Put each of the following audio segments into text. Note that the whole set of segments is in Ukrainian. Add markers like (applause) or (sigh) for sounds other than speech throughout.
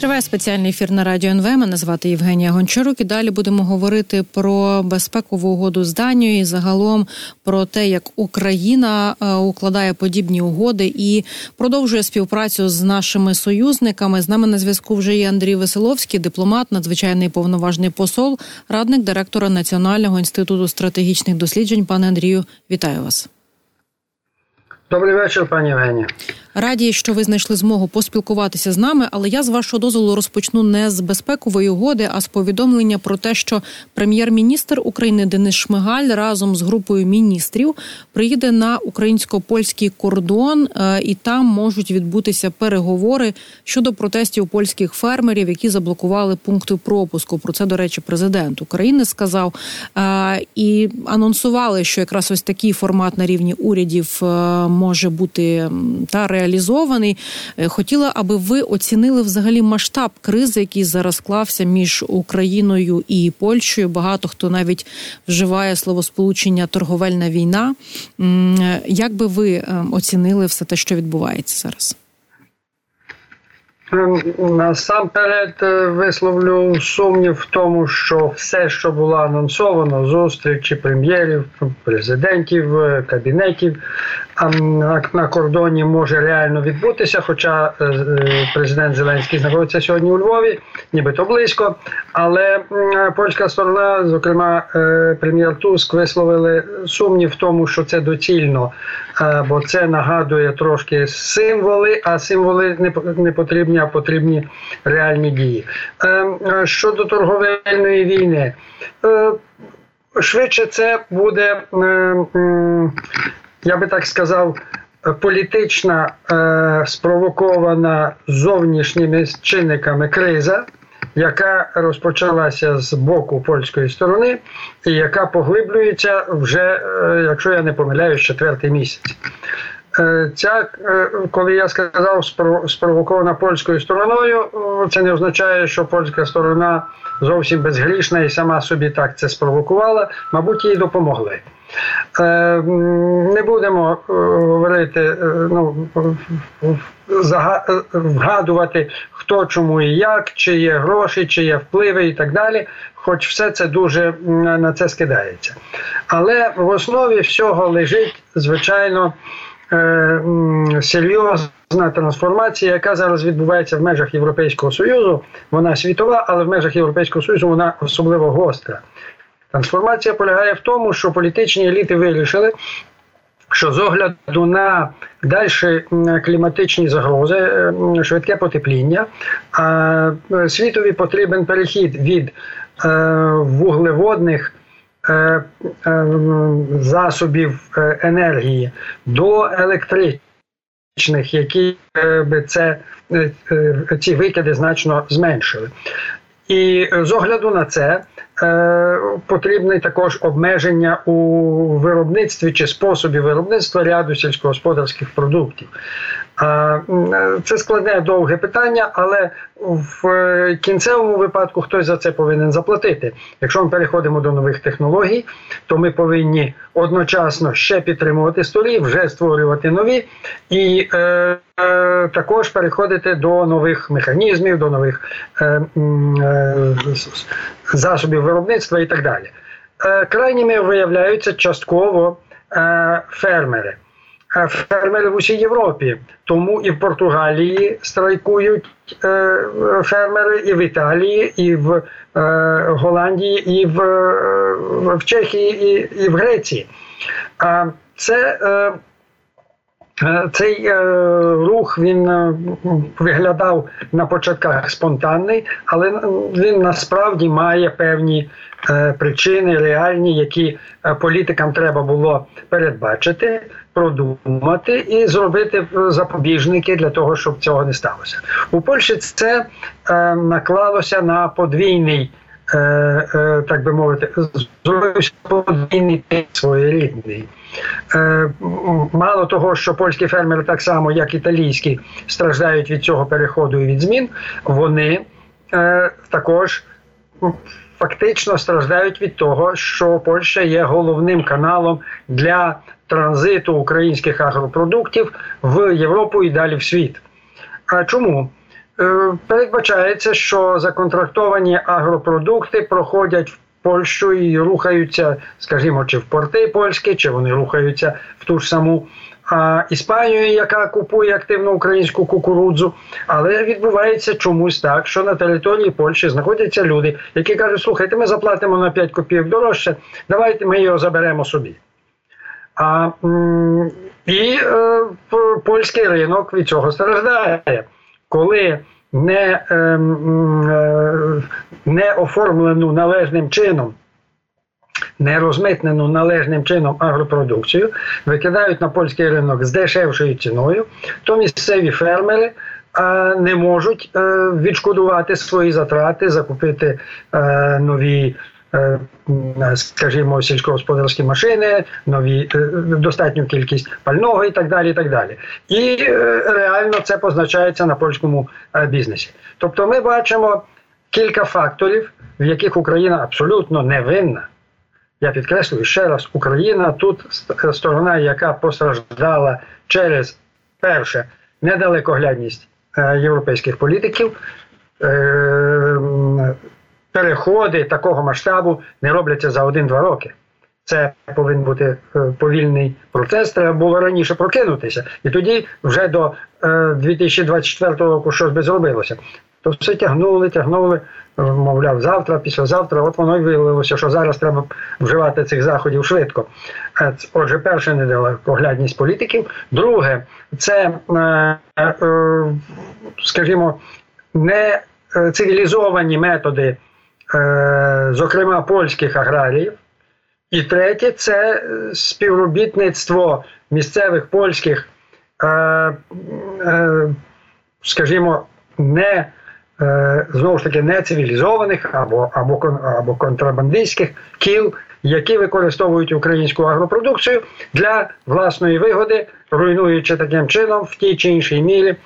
Триває спеціальний ефір на радіо НВ. Мене звати Євгенія Гончарук. І далі будемо говорити про безпекову угоду з Данією і загалом про те, як Україна е, укладає подібні угоди і продовжує співпрацю з нашими союзниками. З нами на зв'язку вже є Андрій Веселовський, дипломат, надзвичайний повноважний посол, радник директора Національного інституту стратегічних досліджень. Пане Андрію, вітаю вас. Добрий вечір, пані Євгенія. Раді, що ви знайшли змогу поспілкуватися з нами, але я з вашого дозволу розпочну не з безпекової угоди, а з повідомлення про те, що прем'єр-міністр України Денис Шмигаль разом з групою міністрів приїде на українсько-польський кордон, е, і там можуть відбутися переговори щодо протестів польських фермерів, які заблокували пункти пропуску. Про це до речі, президент України сказав е, і анонсували, що якраз ось такий формат на рівні урядів е, може бути та реалізований. Е, хотіла, аби ви оцінили взагалі масштаб кризи, який зараз склався між Україною і Польщею. Багато хто навіть вживає словосполучення торговельна війна. Е, як би ви е, оцінили все те, що відбувається зараз? Ем, насамперед висловлю сумнів в тому, що все, що було анонсовано, зустрічі прем'єрів, президентів, кабінетів, на кордоні може реально відбутися. Хоча е, е, президент Зеленський знаходиться сьогодні у Львові, нібито близько. Але польська сторона, зокрема е, прем'єр Туск, висловили сумнів в тому, що це доцільно, бо це нагадує трошки символи, а символи не потрібні, а потрібні реальні дії. Щодо торговельної війни. Швидше це буде я би так сказав, політична е, спровокована зовнішніми чинниками криза, яка розпочалася з боку польської сторони, і яка поглиблюється вже, е, якщо я не помиляюсь, четвертий місяць. Е, ця, е, коли я сказав спровокована польською стороною, це не означає, що польська сторона зовсім безгрішна і сама собі так це спровокувала, мабуть, їй допомогли. Е, не будемо говорити, ну, вгадувати, хто чому і як, чи є гроші, чи є впливи і так далі. Хоч все це дуже на це скидається. Але в основі всього лежить, звичайно. Е, серйозна трансформація, яка зараз відбувається в межах Європейського Союзу. Вона світова, але в межах Європейського Союзу вона особливо гостра. Трансформація полягає в тому, що політичні еліти вирішили. Що з огляду на далі кліматичні загрози, е, швидке потепління, світові потрібен перехід від е, вуглеводних Е, е, засобів е, енергії до електричних, які би це ці викиди значно зменшили. І з огляду на це е, потрібне також обмеження у виробництві чи способі виробництва ряду сільськогосподарських продуктів. Це складне довге питання, але в кінцевому випадку хтось за це повинен заплатити. Якщо ми переходимо до нових технологій, то ми повинні одночасно ще підтримувати столі, вже створювати нові і е, е, також переходити до нових механізмів, до нових е, е, засобів виробництва і так далі. Е, крайніми виявляються частково е, фермери. Е, фермери в усій Європі. Тому і в Португалії страйкують е, фермери, і в Італії, і в е, Голландії, і в в Чехії, і, і в Греції. А це цей е, рух він е, виглядав на початках спонтанний, але він насправді має певні причини реальні, які політикам треба було передбачити, продумати і зробити запобіжники для того, щоб цього не сталося. У Польщі це наклалося на подвійний. Так би мовити, зробився подвійний своєрідний. Е, мало того, що польські фермери, так само як італійські, страждають від цього переходу і від змін, вони е, також фактично страждають від того, що Польща є головним каналом для транзиту українських агропродуктів в Європу і далі в світ. А чому? Передбачається, що законтрактовані агропродукти проходять в Польщу і рухаються, скажімо, чи в порти польські, чи вони рухаються в ту ж саму а, Іспанію, яка купує активно українську кукурудзу. Але відбувається чомусь так, що на території Польщі знаходяться люди, які кажуть, слухайте, ми заплатимо на 5 копійок дорожче, давайте ми його заберемо собі. А, І е, польський ринок від цього страждає. Коли не ем, е, не оформлену належним чином, не розмитнену належним чином агропродукцію, викидають на польський ринок з дешевшою ціною, то місцеві фермери. Е, не можуть е, відшкодувати свої затрати, закупити нові скажімо, сільськогосподарські машини, нові е, достатню кількість пального і так далі. І так далі. І е, реально це позначається на польському бізнесі. Тобто, ми бачимо кілька факторів, в яких Україна абсолютно не винна. Я підкреслюю ще раз, Україна тут сторона, яка постраждала через перше недалекоглядність європейських політиків переходи такого масштабу не робляться за один-два роки. Це повинен бути е, повільний процес. Треба було раніше прокинутися, і тоді вже до 2024 е, року щось би зробилося. То все тягнули, тягнули, е, мовляв, завтра, післязавтра. От воно й виявилося, що зараз треба вживати цих заходів швидко. Отже, перше, недалекоглядність політиків. Друге, це, скажімо, не цивілізовані методи. Е, зокрема польських аграріїв. І третє це е, співробітництво місцевих польських, е, скажімо, не знову ж таки не цивілізованих або або, або контрабандистських кіл, які використовують українську агропродукцію для власної вигоди, руйнуючи таким чином в тій чи іншій мірі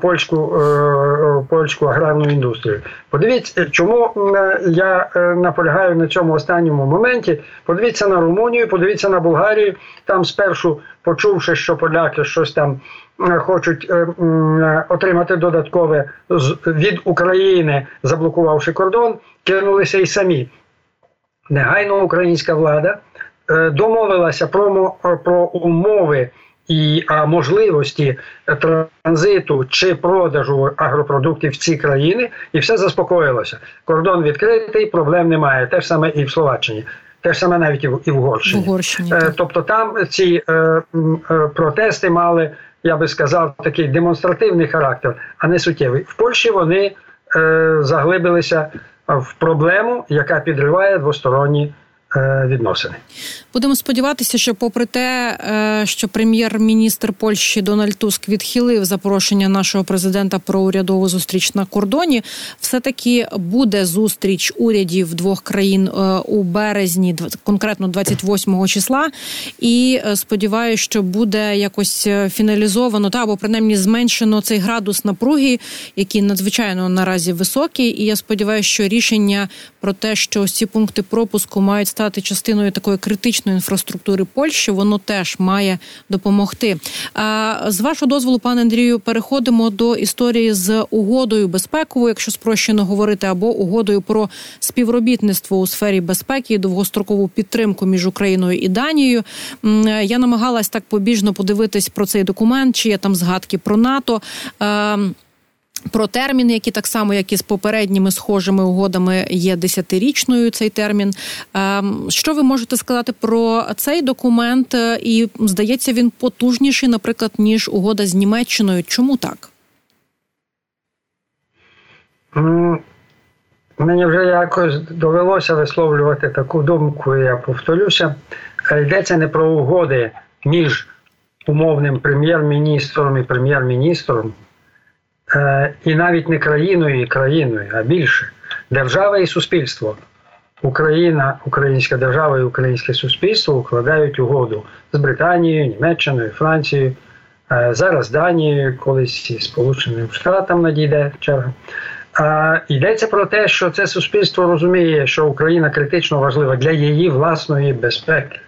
польську е, польську аграрну індустрію. Подивіться, чому я е, наполягаю на цьому останньому моменті. Подивіться на Румунію, подивіться на Болгарію. Там спершу почувши, що поляки щось там хочуть е, отримати додаткове від України, заблокувавши кордон, кинулися і самі. Негайно українська влада домовилася про, про умови і а, можливості транзиту чи продажу агропродуктів в ці країни, і все заспокоїлося. Кордон відкритий, проблем немає. Те ж саме і в Словаччині. Те ж саме навіть і в, і в Угорщині. В Угорщині е, тобто там ці е, е, протести мали, я би сказав, такий демонстративний характер, а не суттєвий. В Польщі вони е, заглибилися в проблему, яка підриває двосторонні. Е, відносини. Будемо сподіватися, що, попри те, е, що прем'єр-міністр Польщі Дональд Туск відхилив запрошення нашого президента про урядову зустріч на кордоні, все таки буде зустріч урядів двох країн е, у березні, конкретно 28 числа. І сподіваюся, що буде якось фіналізовано та або принаймні зменшено цей градус напруги, який надзвичайно наразі високий. І я сподіваюся, що рішення про те, що ці пункти пропуску мають стати частиною такої критичної інфраструктури Польщі, воно теж має допомогти. З вашого дозволу, пане Андрію, переходимо до історії з угодою безпековою, якщо спрощено говорити, або угодою про співробітництво у сфері безпеки і довгострокову підтримку між Україною і Данією. Я намагалась так побіжно подивитись про цей документ, чи є там згадки про НАТО. Про терміни, які так само, як і з попередніми схожими угодами, є десятирічною цей термін. Ем, що ви можете сказати про цей документ? І здається, він потужніший, наприклад, ніж угода з Німеччиною. Чому так? Мені вже якось довелося висловлювати таку думку. Я повторюся. Е, йдеться не про угоди між умовним прем'єр-міністром і прем'єр-міністром. Е, і навіть не країною і країною, а більше держава і суспільство. Україна, українська держава і українське суспільство укладають угоду з Британією, Німеччиною, Францією, е, зараз Данією, колись і Сполученим Штатам надійде черга. Йдеться про те, що це суспільство розуміє, що Україна критично важлива для її власної безпеки.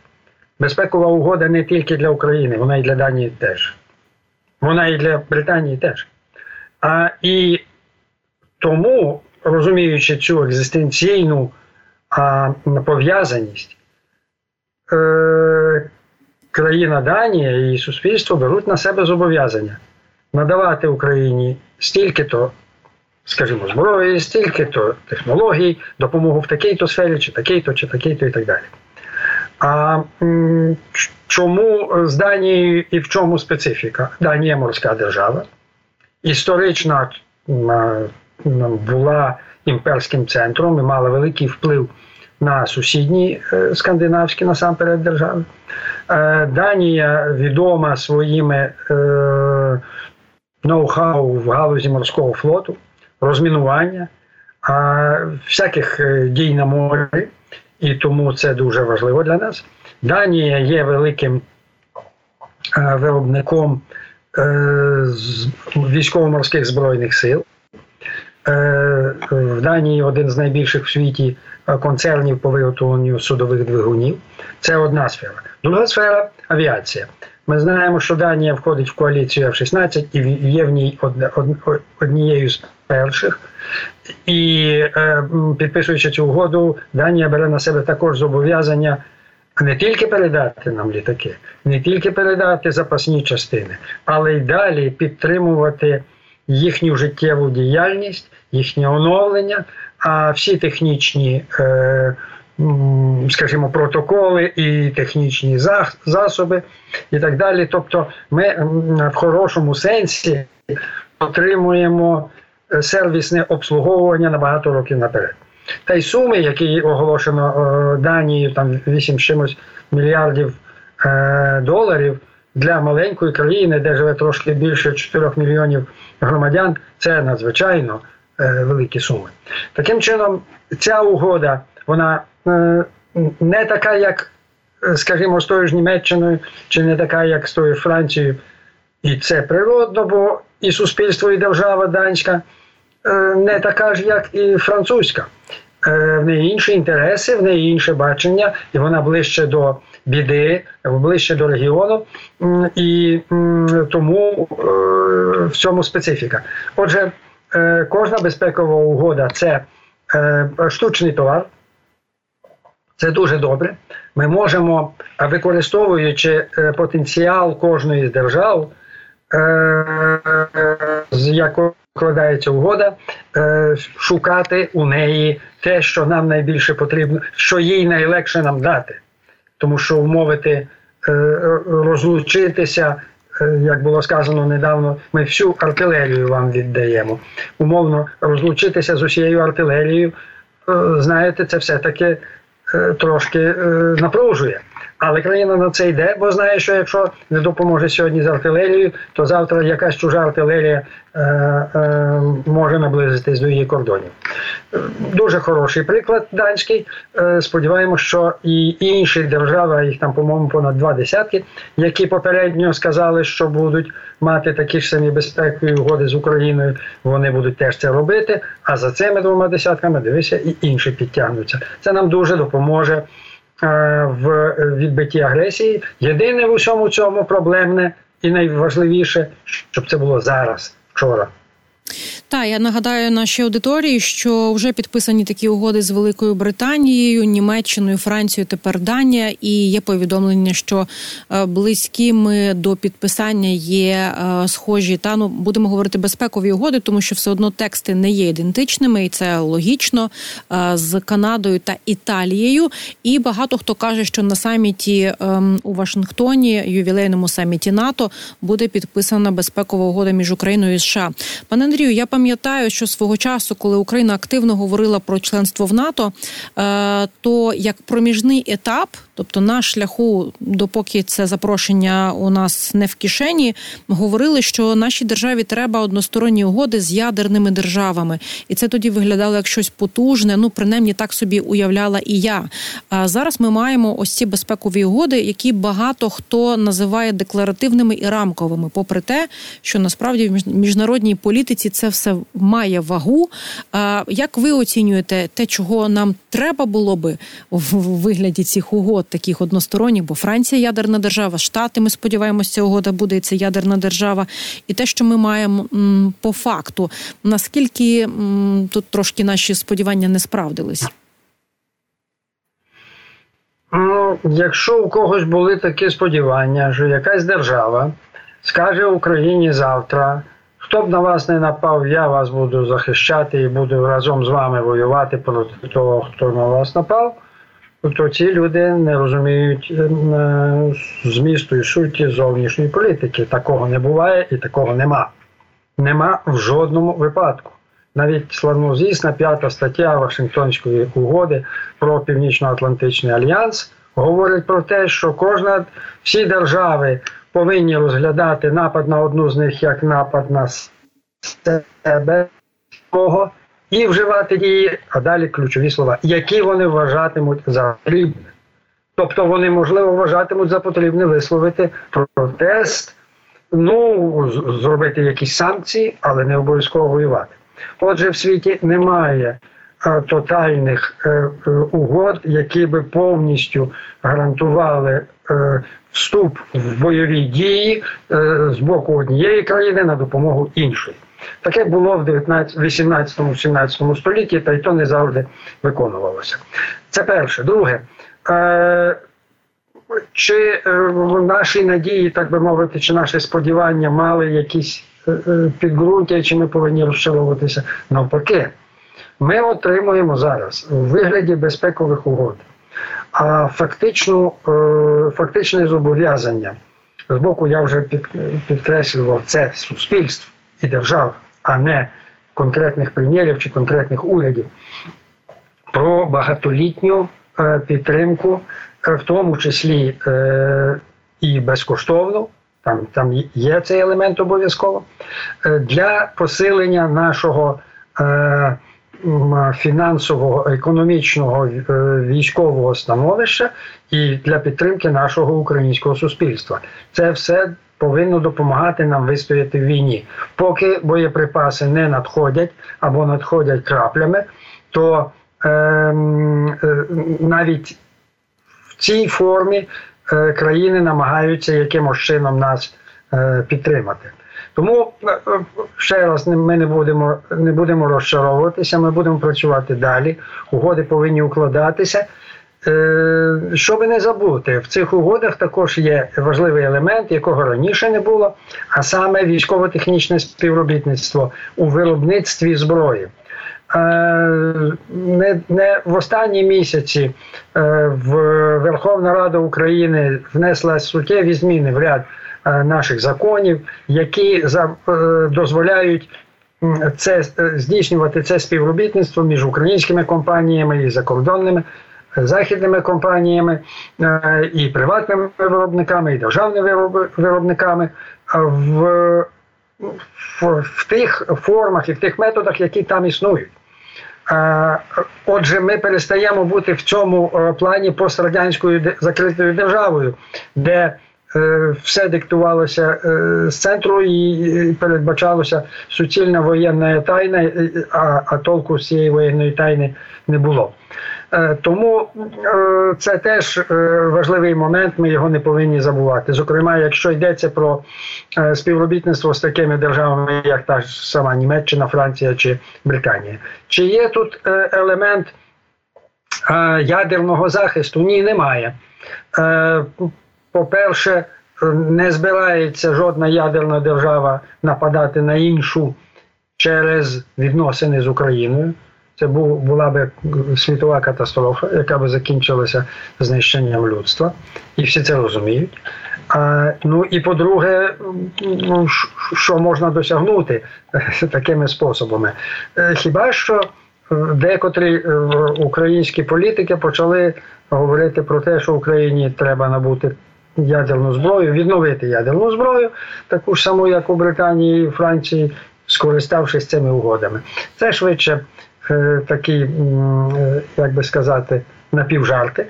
Безпекова угода не тільки для України, вона і для Данії теж. Вона і для Британії теж. А і тому, розуміючи цю екзистенційну а, пов'язаність, е, країна Данія і суспільство беруть на себе зобов'язання надавати Україні стільки-то, скажімо, зброї, стільки-то технологій, допомогу в такій-то сфері, чи такій-то, чи такій-то і так далі. А чому з Данією і в чому специфіка? Данія морська держава. Історично була імперським центром і мала великий вплив на сусідні е, скандинавські насамперед держави. Е, Данія відома своїми е, ноу-хау в галузі морського флоту, розмінування, всяких дій на морі і тому це дуже важливо для нас. Данія є великим виробником військово-морських збройних сил. Е, в Данії один з найбільших в світі концернів по виготовленню судових двигунів. Це одна сфера. Друга сфера авіація. Ми знаємо, що Данія входить в коаліцію F-16 і є в ній однією з перших. І е, підписуючи цю угоду, Данія бере на себе також зобов'язання не тільки передати нам літаки, не тільки передати запасні частини, але й далі підтримувати їхню життєву діяльність, їхнє оновлення, а всі технічні. Е, Скажімо, протоколи і технічні засоби, і так далі. Тобто, ми в хорошому сенсі отримуємо Е, сервісне обслуговування на багато років наперед. Та й суми, які оголошено е, Данією, там 8 чимось мільярдів е, доларів для маленької країни, де живе трошки більше 4 мільйонів громадян, це надзвичайно великі суми. Таким чином, ця угода, вона не така, як, скажімо, з тою ж Німеччиною, чи не така, як з тою Францією. І це природно, бо і суспільство, і держава данська е, не така ж, як і французька. Е, в неї інші інтереси, в неї інше бачення, і вона ближче до біди, ближче до регіону, і тому е, в цьому специфіка. Отже, кожна безпекова угода це штучний товар. Це дуже добре. Ми можемо, використовуючи потенціал кожної з держав, з якою складається угода, е, шукати у неї те, що нам найбільше потрібно, що їй найлегше нам дати. Тому що умовити, е, розлучитися, е, як було сказано недавно, ми всю артилерію вам віддаємо. Умовно, розлучитися з усією артилерією, знаєте, це все-таки трошки напружує. Але країна на це йде, бо знає, що якщо не допоможе сьогодні з артилерією, то завтра якась чужа артилерія е, е, може наблизитись до її кордонів. Дуже хороший приклад данський. Е, сподіваємося, що і інші держави, їх там, по-моєму, понад два десятки, які попередньо сказали, що будуть мати такі ж самі безпекові угоди з Україною, вони будуть теж це робити. А за цими двома десятками дивися, і інші підтягнуться. Це нам дуже допоможе. Е, в відбитті агресії. Єдине в усьому цьому проблемне і найважливіше, щоб це було зараз, вчора. Та я нагадаю нашій аудиторії, що вже підписані такі угоди з Великою Британією, Німеччиною, Францією, тепер Данія, і є повідомлення, що е, близькими до підписання є е, схожі та ну будемо говорити безпекові угоди, тому що все одно тексти не є ідентичними, і це логічно е, з Канадою та Італією. І багато хто каже, що на саміті ем, у Вашингтоні, ювілейному саміті НАТО, буде підписана безпекова угода між Україною і США. Пане Андрію, я пам'ятаю, що свого часу, коли Україна активно говорила про членство в НАТО, е, то як проміжний етап Тобто на шляху, допоки це запрошення у нас не в кишені, говорили, що нашій державі треба односторонні угоди з ядерними державами, і це тоді виглядало як щось потужне. Ну принаймні так собі уявляла і я. А зараз ми маємо ось ці безпекові угоди, які багато хто називає декларативними і рамковими, попри те, що насправді в міжнародній політиці це все має вагу. А як ви оцінюєте те, чого нам треба було би в вигляді цих угод? Таких односторонніх, бо Франція ядерна держава, Штати. Ми сподіваємося, ця угода буде і це ядерна держава, і те, що ми маємо по факту, наскільки тут трошки наші сподівання не справдились. Ну, якщо у когось були такі сподівання, що якась держава скаже Україні завтра, хто б на вас не напав, я вас буду захищати і буду разом з вами воювати проти того, хто на вас напав, то ці люди не розуміють е, змісту і суті зовнішньої політики. Такого не буває і такого нема. Нема в жодному випадку. Навіть славнозвісна п'ята стаття Вашингтонської угоди про Північно-Атлантичний альянс говорить про те, що кожна всі держави повинні розглядати напад на одну з них як напад на себе і вживати дії, а далі ключові слова, які вони вважатимуть за потрібне. Тобто вони, можливо, вважатимуть за потрібне висловити протест, ну, зробити якісь санкції, але не обов'язково воювати. Отже, в світі немає е, тотальних е, е, угод, які би повністю гарантували вступ в бойові дії з боку однієї країни на допомогу іншої. Таке було в 18-17 столітті, та й то не завжди виконувалося. Це перше. Друге, чи наші надії, так би мовити, чи наші сподівання мали якісь Е, е, підґрунтя, чи ми повинні розчаровуватися. Навпаки, ми отримуємо зараз у вигляді безпекових угод, а фактично, е, фактичне зобов'язання з боку, я вже підкреслював, це суспільств і держав, а не конкретних прем'єрів чи конкретних урядів, про багатолітню підтримку, в тому числі і безкоштовну там там є цей елемент обов'язково, е, для посилення нашого е, фінансового, економічного е, військового становища і для підтримки нашого українського суспільства. Це все повинно допомагати нам вистояти в війні. Поки боєприпаси не надходять або надходять краплями, то е, е, навіть в цій формі Е, країни намагаються якимось чином нас е, підтримати. Тому е, ще раз ми не будемо не будемо розчаровуватися, ми будемо працювати далі. Угоди повинні укладатися. Щоб не забути, в цих угодах також є важливий елемент, якого раніше не було, а саме військово-технічне співробітництво у виробництві зброї. Е, не не в останні місяці е, в Верховна Рада України внесла суттєві зміни в ряд е, наших законів, які дозволяють це здійснювати це співробітництво між українськими компаніями і закордонними західними компаніями, і приватними виробниками, і державними виробниками в, в, в тих формах і в тих методах, які там існують. Отже, ми перестаємо бути в цьому е, плані пострадянською закритою державою, де е, все диктувалося е, з центру і передбачалося суцільна воєнна тайна, а толку з цієї воєнної тайни не було. Е, тому е, це теж е, важливий момент, ми його не повинні забувати. Зокрема, якщо йдеться про співробітництво з такими державами, як та сама Німеччина, Франція чи Британія, чи є тут елемент ядерного захисту? Ні, немає. По-перше, не збирається жодна ядерна держава нападати на іншу через відносини з Україною це була би світова катастрофа, яка би закінчилася знищенням людства, і всі це розуміють. А, Ну і по-друге, ну, що можна досягнути (laughs) такими способами? Е, хіба що е, декотрі е, українські політики почали говорити про те, що Україні треба набути ядерну зброю, відновити ядерну зброю, таку ж саму, як у Британії і Франції, скориставшись цими угодами. Це швидше. Е, такі, е, як би сказати, напівжарти.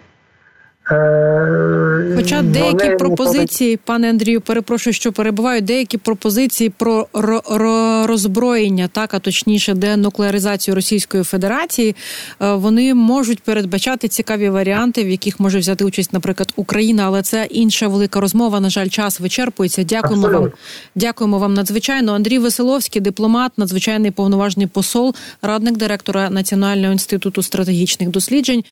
Е, Хоча деякі пропозиції, пане Андрію, перепрошую, що перебуваю, деякі пропозиції про роззброєння, так а точніше, денуклеаризацію Російської Федерації, е, вони можуть передбачати цікаві варіанти, в яких може взяти участь, наприклад, Україна, але це інша велика розмова. На жаль, час вичерпується. Дякуємо Абсолютно. вам. Дякуємо вам надзвичайно. Андрій Веселовський, дипломат, надзвичайний повноважний посол, радник директора Національного інституту стратегічних досліджень.